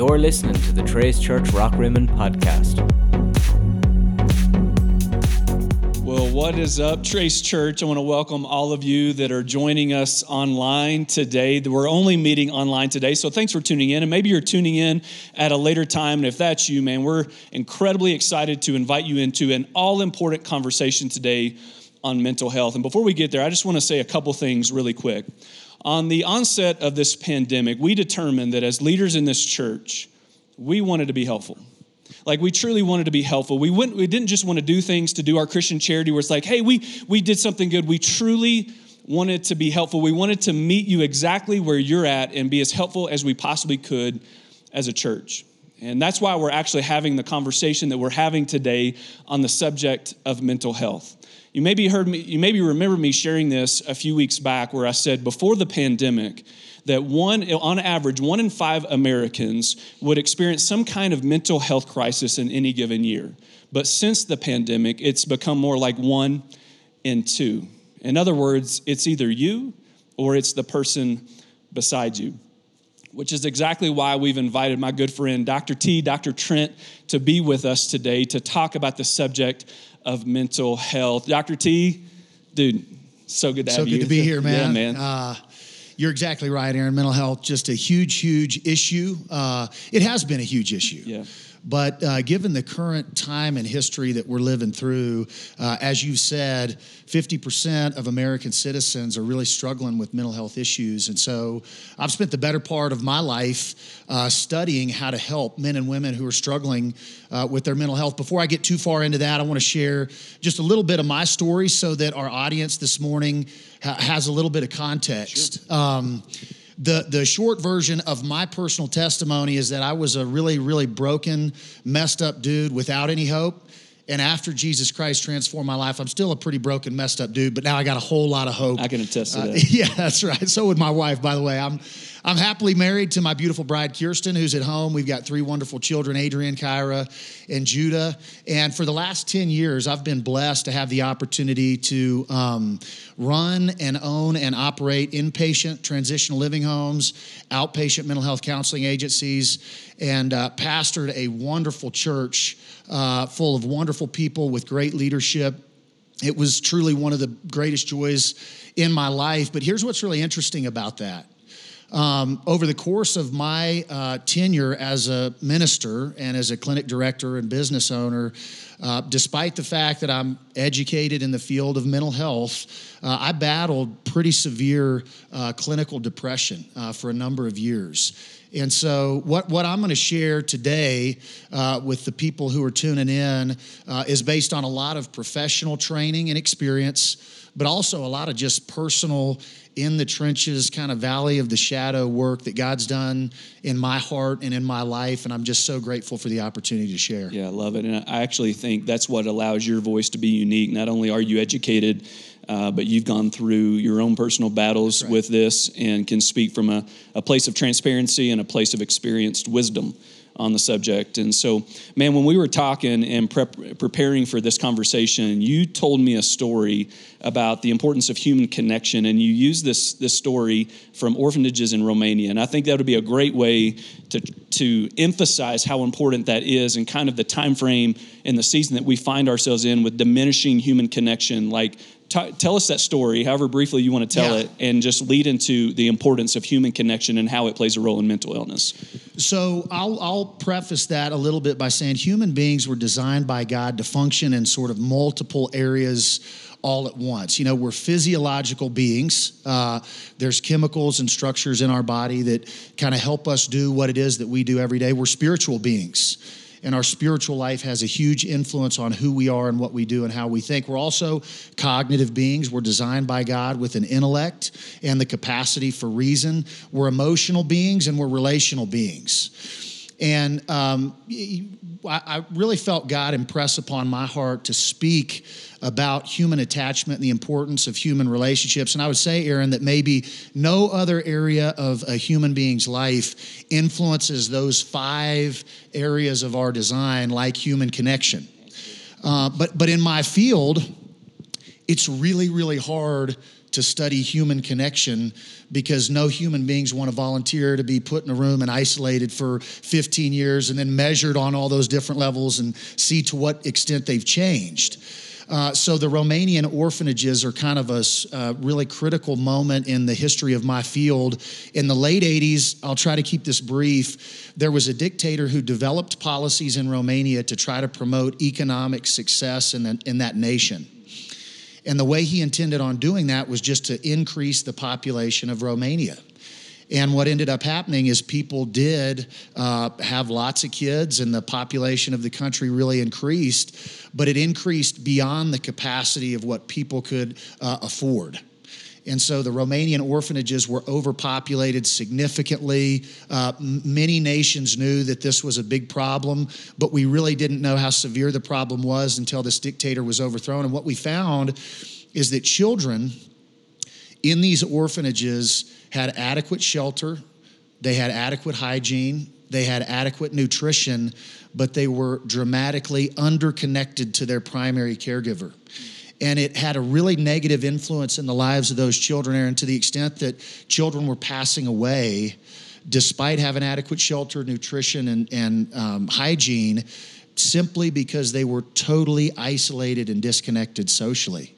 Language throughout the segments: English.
You're listening to the Trace Church Rockrimmon podcast. Well, what is up, Trace Church? I want to welcome all of you that are joining us online today. We're only meeting online today, so thanks for tuning in. And maybe you're tuning in at a later time. And if that's you, man, we're incredibly excited to invite you into an all important conversation today on mental health. And before we get there, I just want to say a couple things really quick. On the onset of this pandemic, we determined that as leaders in this church, we wanted to be helpful. Like we truly wanted to be helpful. We wouldn't, we didn't just want to do things to do our Christian charity where it's like, hey, we we did something good. We truly wanted to be helpful. We wanted to meet you exactly where you're at and be as helpful as we possibly could as a church. And that's why we're actually having the conversation that we're having today on the subject of mental health. You maybe heard me, you maybe remember me sharing this a few weeks back where I said before the pandemic that one, on average, one in five Americans would experience some kind of mental health crisis in any given year. But since the pandemic, it's become more like one in two. In other words, it's either you or it's the person beside you which is exactly why we've invited my good friend Dr. T, Dr. Trent, to be with us today to talk about the subject of mental health. Dr. T, dude, so good to so have you. So good to be here, man. Yeah, man. Uh, you're exactly right, Aaron. Mental health, just a huge, huge issue. Uh, it has been a huge issue. Yeah. But uh, given the current time and history that we're living through, uh, as you've said, 50% of American citizens are really struggling with mental health issues. And so I've spent the better part of my life uh, studying how to help men and women who are struggling uh, with their mental health. Before I get too far into that, I want to share just a little bit of my story so that our audience this morning ha- has a little bit of context. Sure. Um, the, the short version of my personal testimony is that I was a really, really broken, messed up dude without any hope. And after Jesus Christ transformed my life, I'm still a pretty broken, messed up dude, but now I got a whole lot of hope. I can attest to that. Uh, yeah, that's right. So would my wife, by the way. I'm I'm happily married to my beautiful bride, Kirsten, who's at home. We've got three wonderful children, Adrian, Kyra, and Judah. And for the last 10 years, I've been blessed to have the opportunity to um, run and own and operate inpatient transitional living homes, outpatient mental health counseling agencies, and uh, pastored a wonderful church uh, full of wonderful people with great leadership. It was truly one of the greatest joys in my life. But here's what's really interesting about that um, over the course of my uh, tenure as a minister and as a clinic director and business owner, uh, despite the fact that I'm educated in the field of mental health, uh, I battled pretty severe uh, clinical depression uh, for a number of years. And so, what, what I'm going to share today uh, with the people who are tuning in uh, is based on a lot of professional training and experience, but also a lot of just personal in the trenches, kind of valley of the shadow work that God's done in my heart and in my life. And I'm just so grateful for the opportunity to share. Yeah, I love it. And I actually think that's what allows your voice to be unique. Not only are you educated, uh, but you've gone through your own personal battles right. with this and can speak from a, a place of transparency and a place of experienced wisdom on the subject. And so, man, when we were talking and prep, preparing for this conversation, you told me a story about the importance of human connection, and you used this this story from orphanages in Romania. And I think that would be a great way to to emphasize how important that is, and kind of the time frame and the season that we find ourselves in with diminishing human connection, like T- tell us that story, however briefly you want to tell yeah. it, and just lead into the importance of human connection and how it plays a role in mental illness. So I'll, I'll preface that a little bit by saying human beings were designed by God to function in sort of multiple areas all at once. You know, we're physiological beings. Uh, there's chemicals and structures in our body that kind of help us do what it is that we do every day. We're spiritual beings and our spiritual life has a huge influence on who we are and what we do and how we think. We're also cognitive beings. We're designed by God with an intellect and the capacity for reason. We're emotional beings and we're relational beings. And um, I really felt God impress upon my heart to speak about human attachment and the importance of human relationships. And I would say, Aaron, that maybe no other area of a human being's life influences those five areas of our design like human connection. Uh, but, but in my field, it's really, really hard to study human connection because no human beings want to volunteer to be put in a room and isolated for 15 years and then measured on all those different levels and see to what extent they've changed. Uh, so the Romanian orphanages are kind of a uh, really critical moment in the history of my field. In the late 80s, I'll try to keep this brief. There was a dictator who developed policies in Romania to try to promote economic success in, the, in that nation. And the way he intended on doing that was just to increase the population of Romania. And what ended up happening is people did uh, have lots of kids, and the population of the country really increased, but it increased beyond the capacity of what people could uh, afford. And so the Romanian orphanages were overpopulated significantly. Uh, many nations knew that this was a big problem, but we really didn't know how severe the problem was until this dictator was overthrown. And what we found is that children in these orphanages had adequate shelter, they had adequate hygiene, they had adequate nutrition, but they were dramatically underconnected to their primary caregiver and it had a really negative influence in the lives of those children, Aaron, to the extent that children were passing away despite having adequate shelter, nutrition, and, and um, hygiene, simply because they were totally isolated and disconnected socially.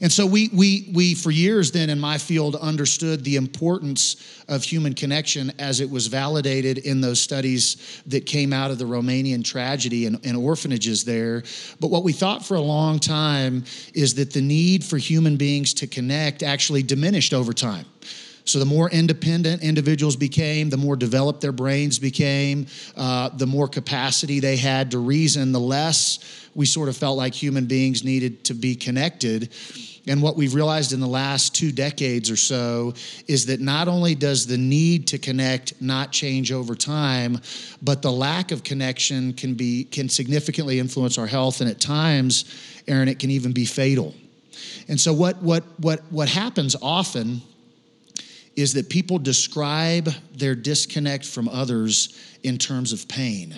And so we, we, we, for years then in my field, understood the importance of human connection as it was validated in those studies that came out of the Romanian tragedy and, and orphanages there. But what we thought for a long time is that the need for human beings to connect actually diminished over time. So the more independent individuals became, the more developed their brains became, uh, the more capacity they had to reason, the less we sort of felt like human beings needed to be connected. And what we've realized in the last two decades or so is that not only does the need to connect not change over time, but the lack of connection can be can significantly influence our health, and at times, Aaron, it can even be fatal. And so what what what what happens often is that people describe their disconnect from others in terms of pain.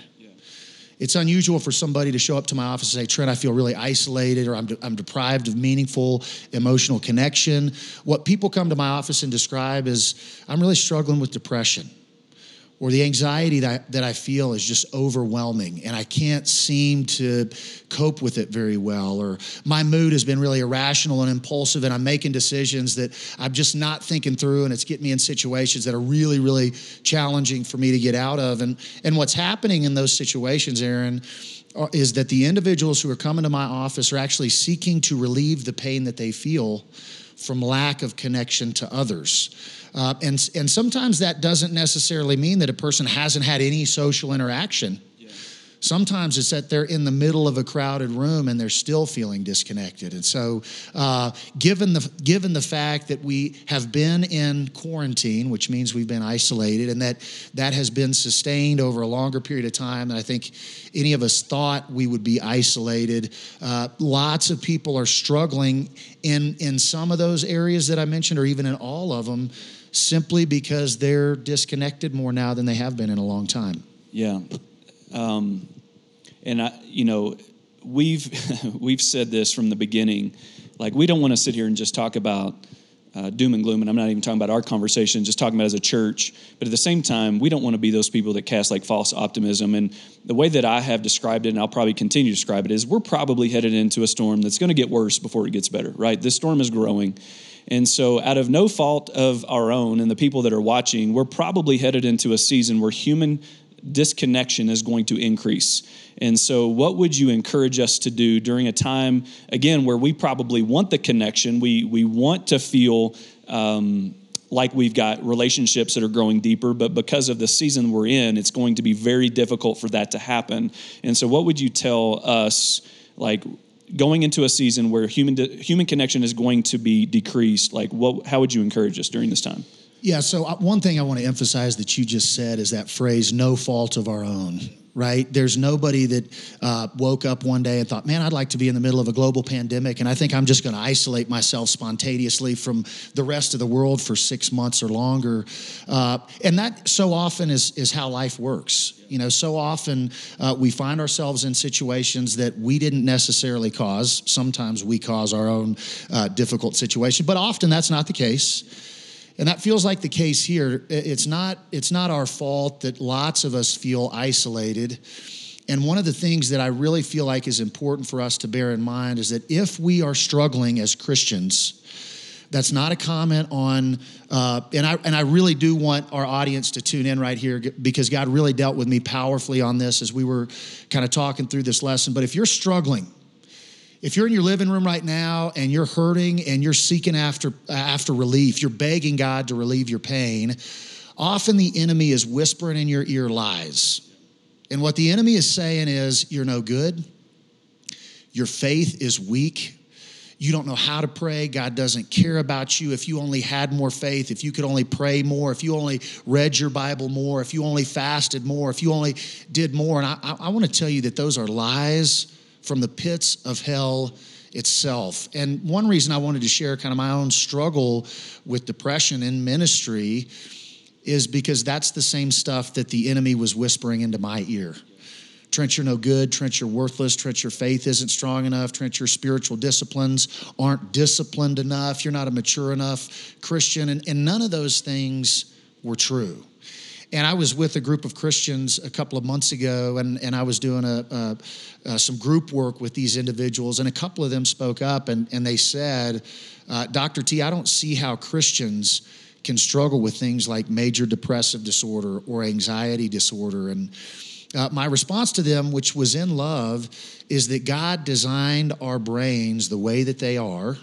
It's unusual for somebody to show up to my office and say, Trent, I feel really isolated or I'm, de- I'm deprived of meaningful emotional connection. What people come to my office and describe is, I'm really struggling with depression or the anxiety that, that I feel is just overwhelming and I can't seem to cope with it very well, or my mood has been really irrational and impulsive and I'm making decisions that I'm just not thinking through and it's getting me in situations that are really, really challenging for me to get out of. And, and what's happening in those situations, Aaron, uh, is that the individuals who are coming to my office are actually seeking to relieve the pain that they feel from lack of connection to others. Uh, and, and sometimes that doesn't necessarily mean that a person hasn't had any social interaction. Sometimes it's that they're in the middle of a crowded room and they're still feeling disconnected. And so, uh, given the given the fact that we have been in quarantine, which means we've been isolated, and that that has been sustained over a longer period of time than I think any of us thought we would be isolated, uh, lots of people are struggling in in some of those areas that I mentioned, or even in all of them simply because they're disconnected more now than they have been in a long time. Yeah. Um, and I, you know, we've we've said this from the beginning. Like we don't want to sit here and just talk about uh, doom and gloom, and I'm not even talking about our conversation, just talking about as a church. But at the same time, we don't want to be those people that cast like false optimism. And the way that I have described it, and I'll probably continue to describe it, is we're probably headed into a storm that's going to get worse before it gets better. Right? This storm is growing. And so, out of no fault of our own and the people that are watching, we're probably headed into a season where human disconnection is going to increase. And so, what would you encourage us to do during a time, again, where we probably want the connection? We, we want to feel um, like we've got relationships that are growing deeper, but because of the season we're in, it's going to be very difficult for that to happen. And so, what would you tell us, like, going into a season where human human connection is going to be decreased like what how would you encourage us during this time yeah so uh, one thing i want to emphasize that you just said is that phrase no fault of our own right? There's nobody that uh, woke up one day and thought, man, I'd like to be in the middle of a global pandemic, and I think I'm just going to isolate myself spontaneously from the rest of the world for six months or longer. Uh, and that so often is, is how life works. You know, so often uh, we find ourselves in situations that we didn't necessarily cause. Sometimes we cause our own uh, difficult situation, but often that's not the case. And that feels like the case here. It's not, it's not our fault that lots of us feel isolated. And one of the things that I really feel like is important for us to bear in mind is that if we are struggling as Christians, that's not a comment on, uh, and I and I really do want our audience to tune in right here because God really dealt with me powerfully on this as we were kind of talking through this lesson. But if you're struggling, if you're in your living room right now and you're hurting and you're seeking after, after relief, you're begging God to relieve your pain, often the enemy is whispering in your ear lies. And what the enemy is saying is, you're no good, your faith is weak. You don't know how to pray. God doesn't care about you. If you only had more faith, if you could only pray more, if you only read your Bible more, if you only fasted more, if you only did more. And I, I, I want to tell you that those are lies from the pits of hell itself. And one reason I wanted to share kind of my own struggle with depression in ministry is because that's the same stuff that the enemy was whispering into my ear. Trent, you're no good. Trent, you're worthless. Trent, your faith isn't strong enough. Trent, your spiritual disciplines aren't disciplined enough. You're not a mature enough Christian. And, and none of those things were true. And I was with a group of Christians a couple of months ago, and, and I was doing a, a, a some group work with these individuals, and a couple of them spoke up and, and they said, uh, Dr. T, I don't see how Christians can struggle with things like major depressive disorder or anxiety disorder. And uh, my response to them, which was in love, is that God designed our brains the way that they are.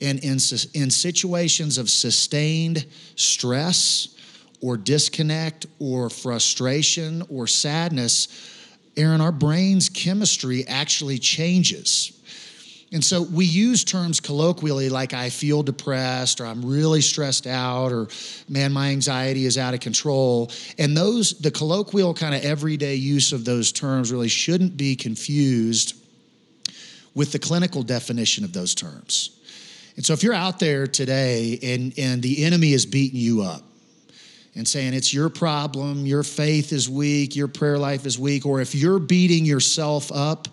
And in, in situations of sustained stress, or disconnect or frustration or sadness, Aaron, our brain's chemistry actually changes. And so we use terms colloquially like I feel depressed or I'm really stressed out or man, my anxiety is out of control. And those, the colloquial kind of everyday use of those terms really shouldn't be confused with the clinical definition of those terms. And so if you're out there today and, and the enemy is beating you up, and saying it's your problem, your faith is weak, your prayer life is weak, or if you're beating yourself up,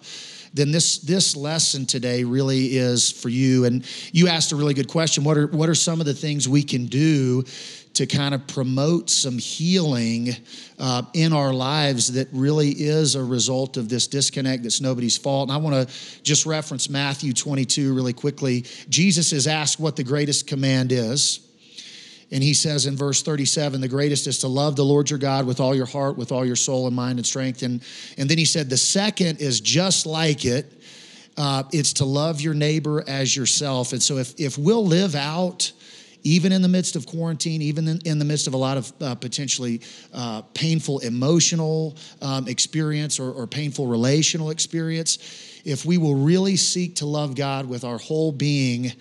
then this this lesson today really is for you. And you asked a really good question. What are what are some of the things we can do to kind of promote some healing uh, in our lives that really is a result of this disconnect that's nobody's fault. And I want to just reference Matthew 22 really quickly. Jesus is asked what the greatest command is. And he says in verse 37, the greatest is to love the Lord your God with all your heart, with all your soul and mind and strength. And, and then he said, the second is just like it. Uh, it's to love your neighbor as yourself. And so if, if we'll live out, even in the midst of quarantine, even in, in the midst of a lot of uh, potentially uh, painful emotional um, experience or, or painful relational experience, if we will really seek to love God with our whole being,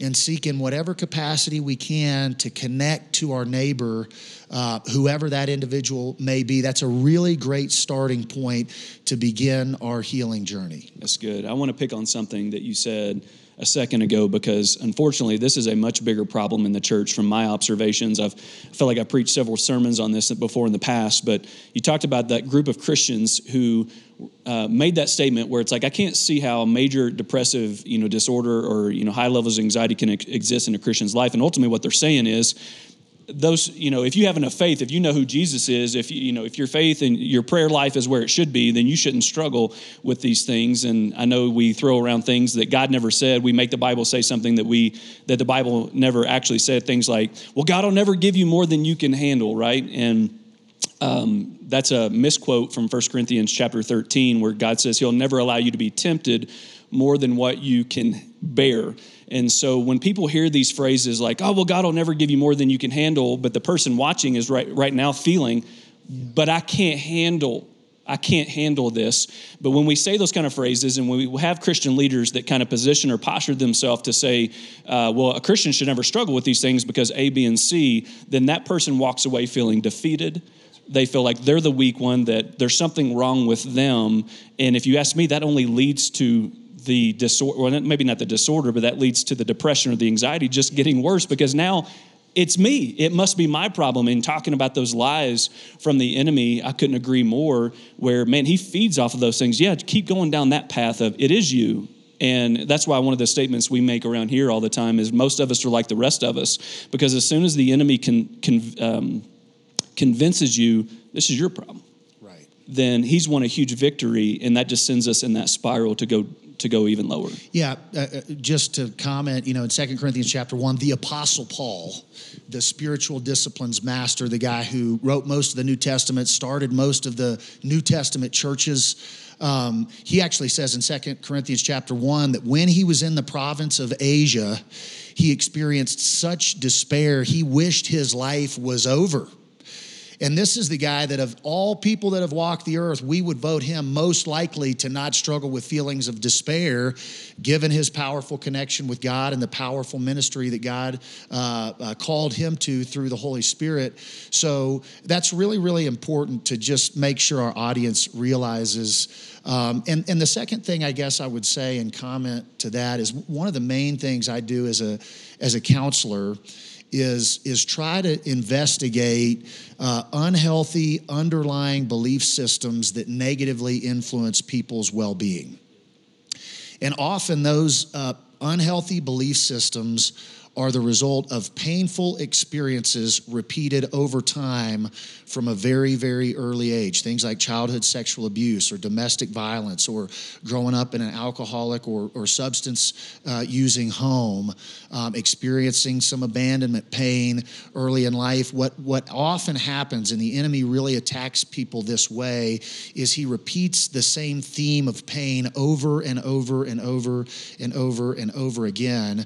and seek in whatever capacity we can to connect to our neighbor, uh, whoever that individual may be. That's a really great starting point to begin our healing journey. That's good. I want to pick on something that you said a second ago because unfortunately this is a much bigger problem in the church from my observations. I've I feel like i preached several sermons on this before in the past but you talked about that group of christians who uh, made that statement where it's like i can't see how major depressive you know disorder or you know high levels of anxiety can ex- exist in a christian's life. And ultimately what they're saying is those you know if you have enough faith if you know who jesus is if you, you know if your faith and your prayer life is where it should be then you shouldn't struggle with these things. And i know we throw around things that god never said. We make the bible say something that we that the bible never actually said. Things like well god will never give you more than you can handle right? And um, that's a misquote from 1 corinthians chapter 13 where god says he'll never allow you to be tempted more than what you can bear and so when people hear these phrases like, oh, well, God will never give you more than you can handle, but the person watching is right, right now feeling, but I can't handle I can't handle this. But when we say those kind of phrases and when we have Christian leaders that kind of position or posture themselves to say, uh, well, a Christian should never struggle with these things because A, B, and C, then that person walks away feeling defeated they feel like they're the weak one, that there's something wrong with them. And if you ask me, that only leads to the disorder, well, maybe not the disorder, but that leads to the depression or the anxiety just getting worse because now it's me. It must be my problem. In talking about those lies from the enemy, I couldn't agree more. Where, man, he feeds off of those things. Yeah, keep going down that path of it is you. And that's why one of the statements we make around here all the time is most of us are like the rest of us. Because as soon as the enemy can, can um, convinces you this is your problem, Right. then he's won a huge victory, and that just sends us in that spiral to go to go even lower. Yeah, uh, uh, just to comment, you know, in Second Corinthians chapter 1, the Apostle Paul, the spiritual disciplines master, the guy who wrote most of the New Testament, started most of the New Testament churches, um, he actually says in Second Corinthians chapter 1 that when he was in the province of Asia, he experienced such despair, he wished his life was over. And this is the guy that, of all people that have walked the earth, we would vote him most likely to not struggle with feelings of despair, given his powerful connection with God and the powerful ministry that God uh, uh, called him to through the Holy Spirit. So that's really, really important to just make sure our audience realizes. Um, and, and the second thing I guess I would say and comment to that is one of the main things I do as a, as a counselor is, is try to investigate uh, unhealthy underlying belief systems that negatively influence people's well being. And often those uh, unhealthy belief systems are the result of painful experiences repeated over time from a very, very early age. Things like childhood sexual abuse or domestic violence or growing up in an alcoholic or, or substance uh, using home, um, experiencing some abandonment pain early in life. What, what often happens, and the enemy really attacks people this way, is he repeats the same theme of pain over and over and over and over and over again.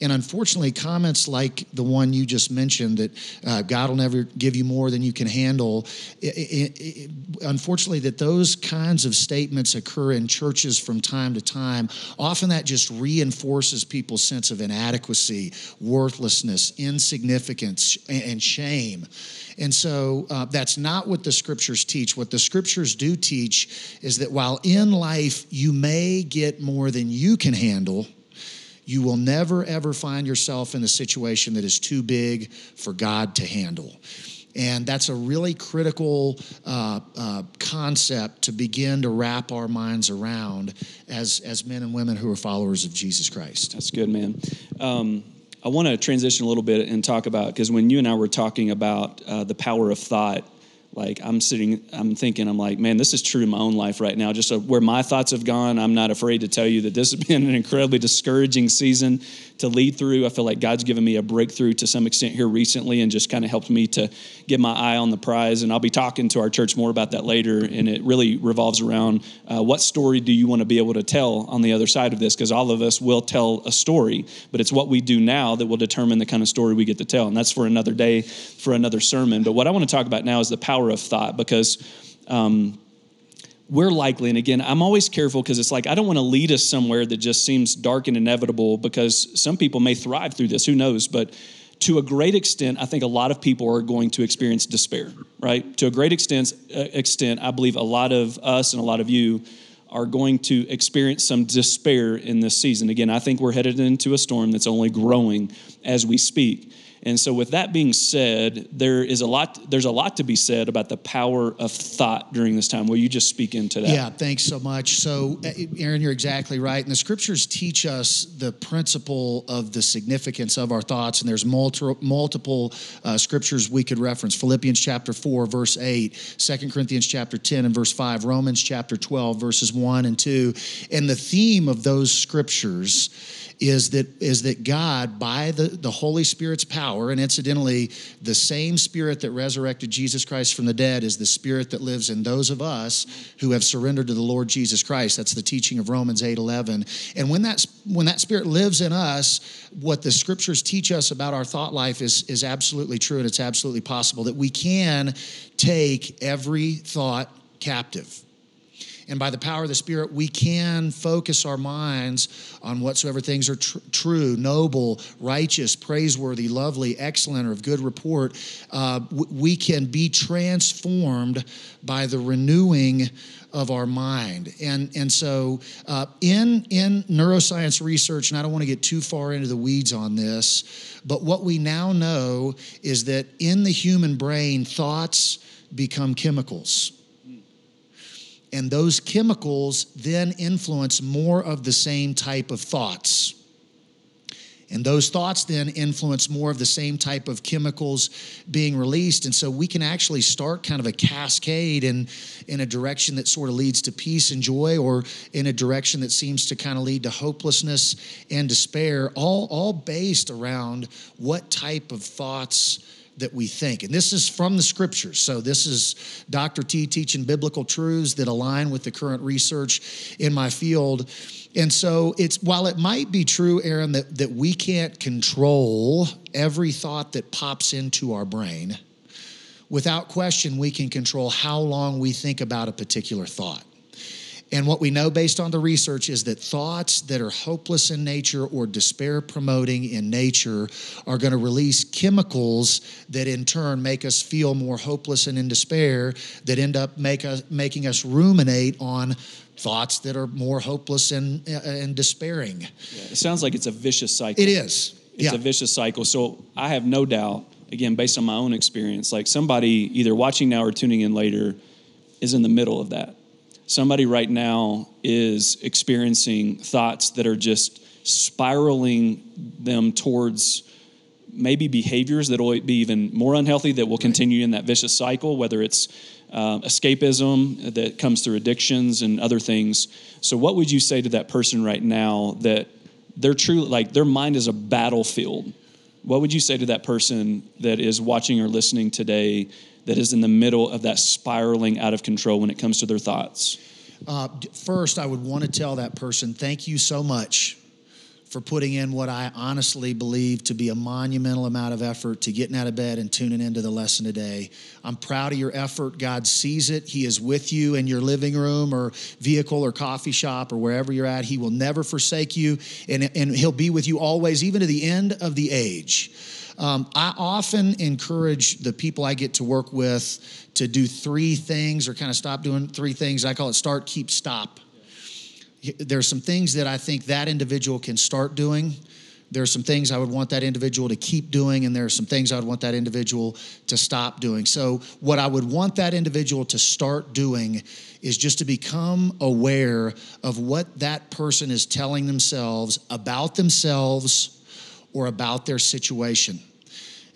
And unfortunately, comments like the one you just mentioned that uh, God will never give you more than you can handle, it, it, it, unfortunately, that those kinds of statements occur in churches from time to time. Often that just reinforces people's sense of inadequacy, worthlessness, insignificance, and, shame. And so uh, that's not what the scriptures teach. What the scriptures do teach is that while in life you may get more than you can handle, you will never ever find yourself in a situation that is too big for God to handle. And that's a really critical uh, uh, concept to begin to wrap our minds around as, as men and women who are followers of Jesus Christ. That's good, man. Um, I want to transition a little bit and talk about because when you and I were talking about uh, the power of thought, like i'm sitting i'm thinking i'm like man this is true in my own life right now. Just where my thoughts have gone i'm not afraid to tell you that this has been an incredibly discouraging season to lead through. I feel like god's given me a breakthrough to some extent here recently and just kind of helped me to get my eye on the prize. And i'll be talking to our church more about that later and it really revolves around uh, what story do you want to be able to tell on the other side of this? Because all of us will tell a story but it's what we do now that will determine the kind of story we get to tell. And that's for another day for another sermon. But what i want to talk about now is the power of thought because um, we're likely, and again, I'm always careful because it's like I don't want to lead us somewhere that just seems dark and inevitable because some people may thrive through this, who knows? But to a great extent, I think a lot of people are going to experience despair, right? To a great extent, uh, extent, I believe a lot of us and a lot of you are going to experience some despair in this season. Again, I think we're headed into a storm that's only growing as we speak. And so, with that being said, there is a lot. There's a lot to be said about the power of thought during this time. Will you just speak into that? Yeah, thanks so much. So, Aaron, you're exactly right. And the scriptures teach us the principle of the significance of our thoughts. And there's multi- multiple uh, scriptures we could reference: Philippians chapter four, verse eight; Second Corinthians chapter ten and verse five; Romans chapter twelve, verses one and two. And the theme of those scriptures is that is that God, by the, the Holy Spirit's power, and incidentally, the same Spirit that resurrected Jesus Christ from the dead is the Spirit that lives in those of us who have surrendered to the Lord Jesus Christ. That's the teaching of Romans 8 11. And when that, when that Spirit lives in us, what the scriptures teach us about our thought life is, is absolutely true, and it's absolutely possible that we can take every thought captive And by the power of the Spirit, we can focus our minds on whatsoever things are tr- true, noble, righteous, praiseworthy, lovely, excellent, or of good report. Uh, w- we can be transformed by the renewing of our mind. And, and so, uh, in, in neuroscience research, and I don't want to get too far into the weeds on this, but what we now know is that in the human brain, thoughts become chemicals. And those chemicals then influence more of the same type of thoughts. And those thoughts then influence more of the same type of chemicals being released. And so we can actually start kind of a cascade in, in a direction that sort of leads to peace and joy, or in a direction that seems to kind of lead to hopelessness and despair, all, all based around what type of thoughts that we think. And this is from the scriptures. So this is Dr. T teaching biblical truths that align with the current research in my field. And so it's while it might be true, Aaron, that, that we can't control every thought that pops into our brain, without question, we can control how long we think about a particular thought. And what we know based on the research is that thoughts that are hopeless in nature or despair promoting in nature are going to release chemicals that in turn make us feel more hopeless and in despair, that end up make us, making us ruminate on thoughts that are more hopeless and, uh, and despairing. Yeah, it sounds like it's a vicious cycle. It is. It's yeah. a vicious cycle. So I have no doubt, again, based on my own experience, like somebody either watching now or tuning in later is in the middle of that. Somebody right now is experiencing thoughts that are just spiraling them towards maybe behaviors that will be even more unhealthy that will continue in that vicious cycle, whether it's uh, escapism that comes through addictions and other things. So, what would you say to that person right now that they're truly like their mind is a battlefield? What would you say to that person that is watching or listening today that is in the middle of that spiraling out of control when it comes to their thoughts? Uh, first, I would want to tell that person, thank you so much for putting in what I honestly believe to be a monumental amount of effort to getting out of bed and tuning into the lesson today. I'm proud of your effort. God sees it. He is with you in your living room or vehicle or coffee shop or wherever you're at. He will never forsake you, and, and He'll be with you always, even to the end of the age. Um, I often encourage the people I get to work with to do three things or kind of stop doing three things. I call it start, keep, stop there's some things that I think that individual can start doing. There are some things I would want that individual to keep doing, and there are some things I would want that individual to stop doing. So, what I would want that individual to start doing is just to become aware of what that person is telling themselves about themselves or about their situation.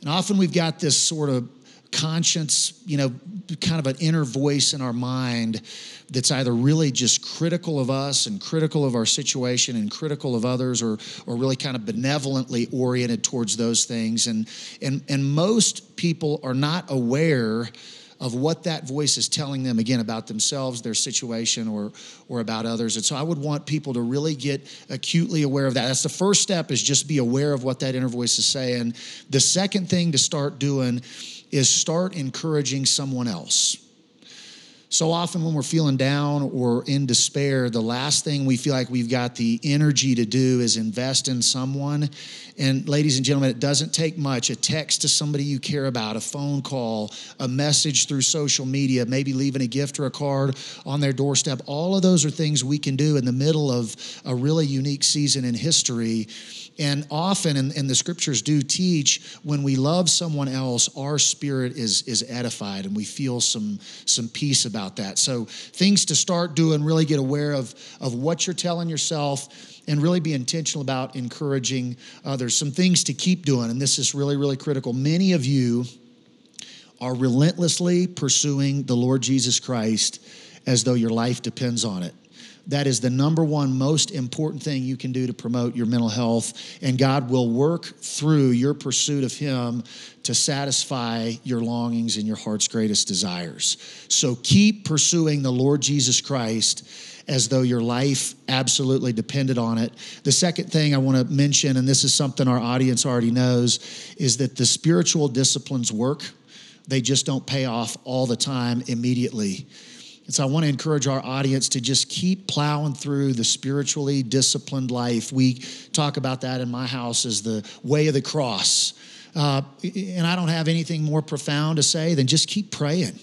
And often we've got this sort of conscience, you know, kind of an inner voice in our mind that's either really just critical of us and critical of our situation and critical of others or, or really kind of benevolently oriented towards those things. And, and, and most people are not aware of what that voice is telling them again about themselves their situation or or about others. And so i would want people to really get acutely aware of that. That's the first step is just be aware of what that inner voice is saying. The second thing to start doing is start encouraging someone else. So often, when we're feeling down or in despair, the last thing we feel like we've got the energy to do is invest in someone. And, ladies and gentlemen, it doesn't take much a text to somebody you care about, a phone call, a message through social media, maybe leaving a gift or a card on their doorstep. All of those are things we can do in the middle of a really unique season in history and often, and, and the scriptures do teach, when we love someone else, our spirit is, is edified and we feel some, some peace about that. So, things to start doing, really get aware of, of what you're telling yourself and really be intentional about encouraging others. Some things to keep doing, and this is really, really critical. Many of you are relentlessly pursuing the Lord Jesus Christ as though your life depends on it. That is the number one most important thing you can do to promote your mental health. And God will work through your pursuit of Him to satisfy your longings and your heart's greatest desires. So keep pursuing the Lord Jesus Christ as though your life absolutely depended on it. The second thing I want to mention, and this is something our audience already knows, is that the spiritual disciplines work. They just don't pay off all the time immediately. And so I want to encourage our audience to just keep plowing through the spiritually disciplined life. We talk about that in my house as the way of the cross. Uh, and I don't have anything more profound to say than just keep praying.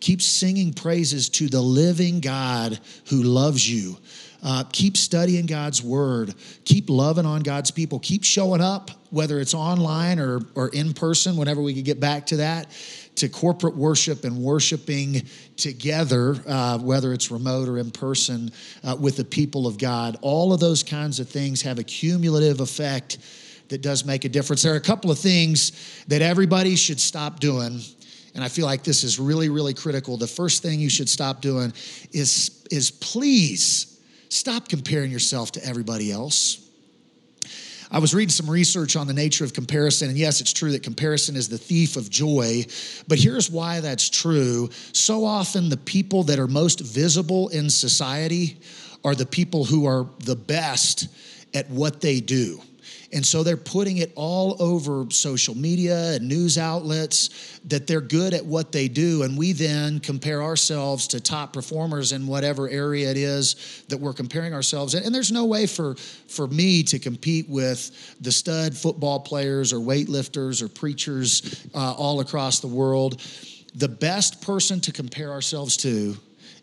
Keep singing praises to the living God who loves you. Uh, keep studying God's word. Keep loving on God's people. Keep showing up, whether it's online or, or in person, whenever we can get back to that to corporate worship and worshiping together, uh, whether it's remote or in person, uh, with the people of God. All of those kinds of things have a cumulative effect that does make a difference. There are a couple of things that everybody should stop doing. And I feel like this is really, really critical. The first thing you should stop doing is, is please stop comparing yourself to everybody else. I was reading some research on the nature of comparison, and yes, it's true that comparison is the thief of joy, but here's why that's true. So often, the people that are most visible in society are the people who are the best at what they do. And so they're putting it all over social media and news outlets that they're good at what they do. And we then compare ourselves to top performers in whatever area it is that we're comparing ourselves in. And there's no way for, for me to compete with the stud football players or weightlifters or preachers uh, all across the world. The best person to compare ourselves to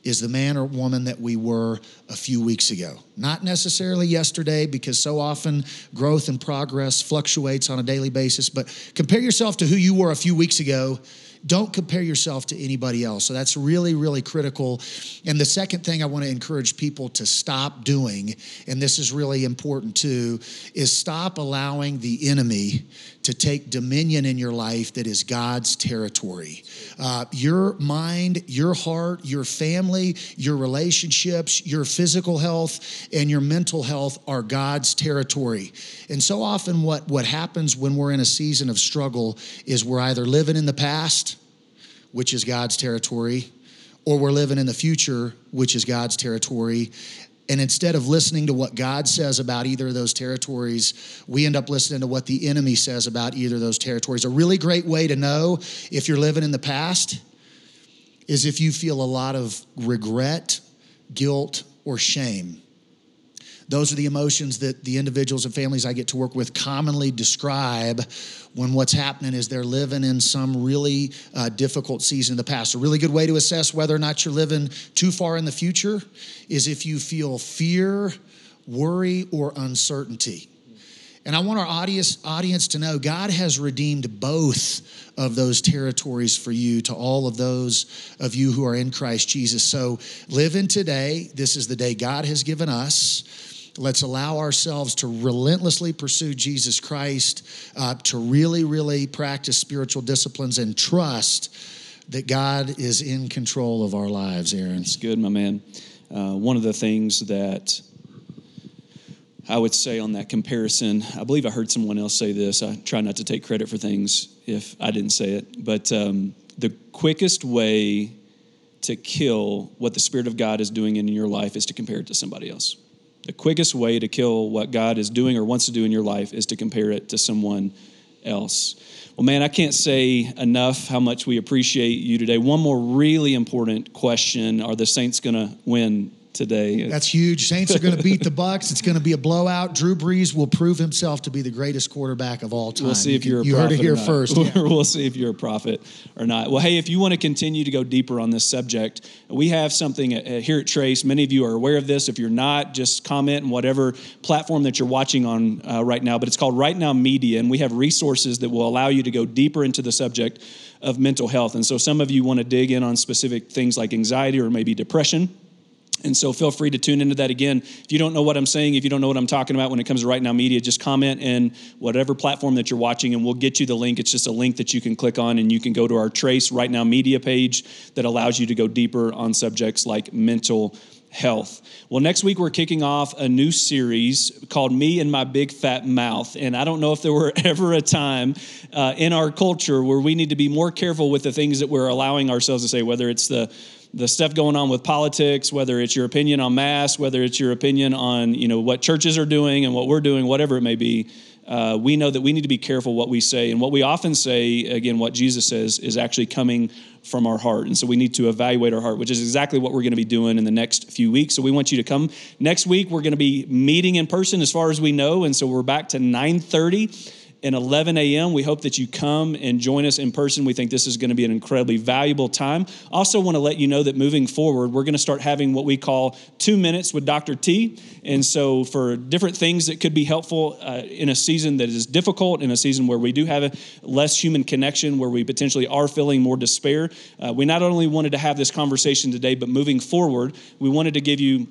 is the man or woman that we were a few weeks ago. Not necessarily yesterday, because so often growth and progress fluctuates on a daily basis, but compare yourself to who you were a few weeks ago don't compare yourself to anybody else. So that's really, really critical. And the second thing I want to encourage people to stop doing, and this is really important too, is stop allowing the enemy to take dominion in your life that is God's territory. Uh, your mind, your heart, your family, your relationships, your physical health, and your mental health are God's territory. And so often, what, what happens when we're in a season of struggle is we're either living in the past which is God's territory, or we're living in the future, which is God's territory. And instead of listening to what God says about either of those territories, we end up listening to what the enemy says about either of those territories. A really great way to know if you're living in the past is if you feel a lot of regret, guilt, or shame. Those are the emotions that the individuals and families I get to work with commonly describe when what's happening is they're living in some really uh, difficult season in the past. A really good way to assess whether or not you're living too far in the future is if you feel fear, worry, or uncertainty. And I want our audience, audience to know God has redeemed both of those territories for you to all of those of you who are in Christ Jesus. So live in today. This is the day God has given us. Let's allow ourselves to relentlessly pursue Jesus Christ, uh, to really, really practice spiritual disciplines and trust that God is in control of our lives, Aaron. It's good, my man. Uh, one of the things that I would say on that comparison, I believe I heard someone else say this. I try not to take credit for things if I didn't say it, but um, the quickest way to kill what the Spirit of God is doing in your life is to compare it to somebody else. The quickest way to kill what God is doing or wants to do in your life is to compare it to someone else. Well, man, I can't say enough how much we appreciate you today. One more really important question Are the Saints going to win today. That's huge. Saints are going to beat the Bucs. It's going to be a blowout. Drew Brees will prove himself to be the greatest quarterback of all time. We'll see if you're you, a heard it here first. Yeah. we'll see if you're a prophet or not. Well, hey, if you want to continue to go deeper on this subject, we have something here at Trace. Many of you are aware of this. If you're not, just comment on whatever platform that you're watching on uh, right now. But it's called Right Now Media, and we have resources that will allow you to go deeper into the subject of mental health. And so some of you want to dig in on specific things like anxiety or maybe depression and so feel free to tune into that again. If you don't know what I'm saying, if you don't know what I'm talking about when it comes to Right Now Media, just comment in whatever platform that you're watching and we'll get you the link. It's just a link that you can click on and you can go to our Trace Right Now Media page that allows you to go deeper on subjects like mental health. Well, next week we're kicking off a new series called Me and My Big Fat Mouth. And I don't know if there were ever a time uh, in our culture where we need to be more careful with the things that we're allowing ourselves to say, whether it's the the stuff going on with politics, whether it's your opinion on mass, whether it's your opinion on you know what churches are doing and what we're doing, whatever it may be. uh, we know that we need to be careful what we say. And what we often say, again, what Jesus says, is actually coming from our heart. And so we need to evaluate our heart, which is exactly what we're going to be doing in the next few weeks. So we want you to come next week. We're going to be meeting in person as far as we know. And so we're back to 930 and 11 a.m. We hope that you come and join us in person. We think this is going to be an incredibly valuable time. Also, want to let you know that moving forward, we're going to start having what we call two minutes with Dr. T. And so, for different things that could be helpful uh, in a season that is difficult, in a season where we do have a less human connection, where we potentially are feeling more despair, uh, we not only wanted to have this conversation today, but moving forward, we wanted to give you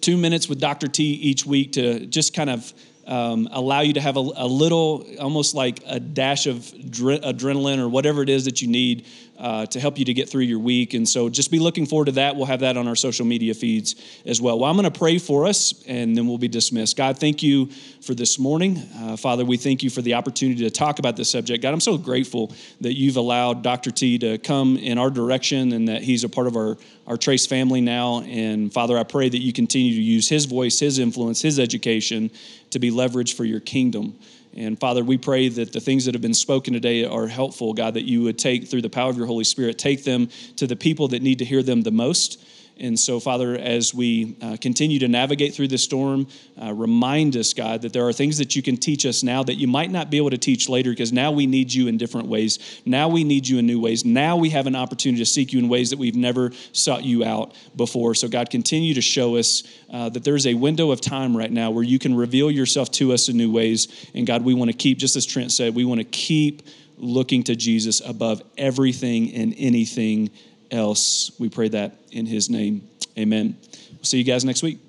two minutes with Dr. T each week to just kind of um, allow you to have a, a, little, almost like a dash of dre- adrenaline or whatever it is that you need uh, to help you to get through your week. And so just be looking forward to that. We'll have that on our social media feeds as well. Well, I'm going to pray for us and then we'll be dismissed. God, thank you for this morning. Uh, Father, we thank you for the opportunity to talk about this subject. God, I'm so grateful that you've allowed Dr. T to come in our direction and that he's a part of our, our Trace family now. And Father, I pray that you continue to use his voice, his influence, his education to be leveraged for your kingdom. And Father, we pray that the things that have been spoken today are helpful, God, that you would take through the power of your Holy Spirit, take them to the people that need to hear them the most. And so, Father, as we uh, continue to navigate through this storm, uh, remind us, God, that there are things that you can teach us now that you might not be able to teach later because now we need you in different ways. Now we need you in new ways. Now we have an opportunity to seek you in ways that we've never sought you out before. So, God, continue to show us uh, that there's a window of time right now where you can reveal yourself to us in new ways. And, God, we want to keep, just as Trent said, we want to keep looking to Jesus above everything and anything else. We pray that in his name. Amen. We'll see you guys next week.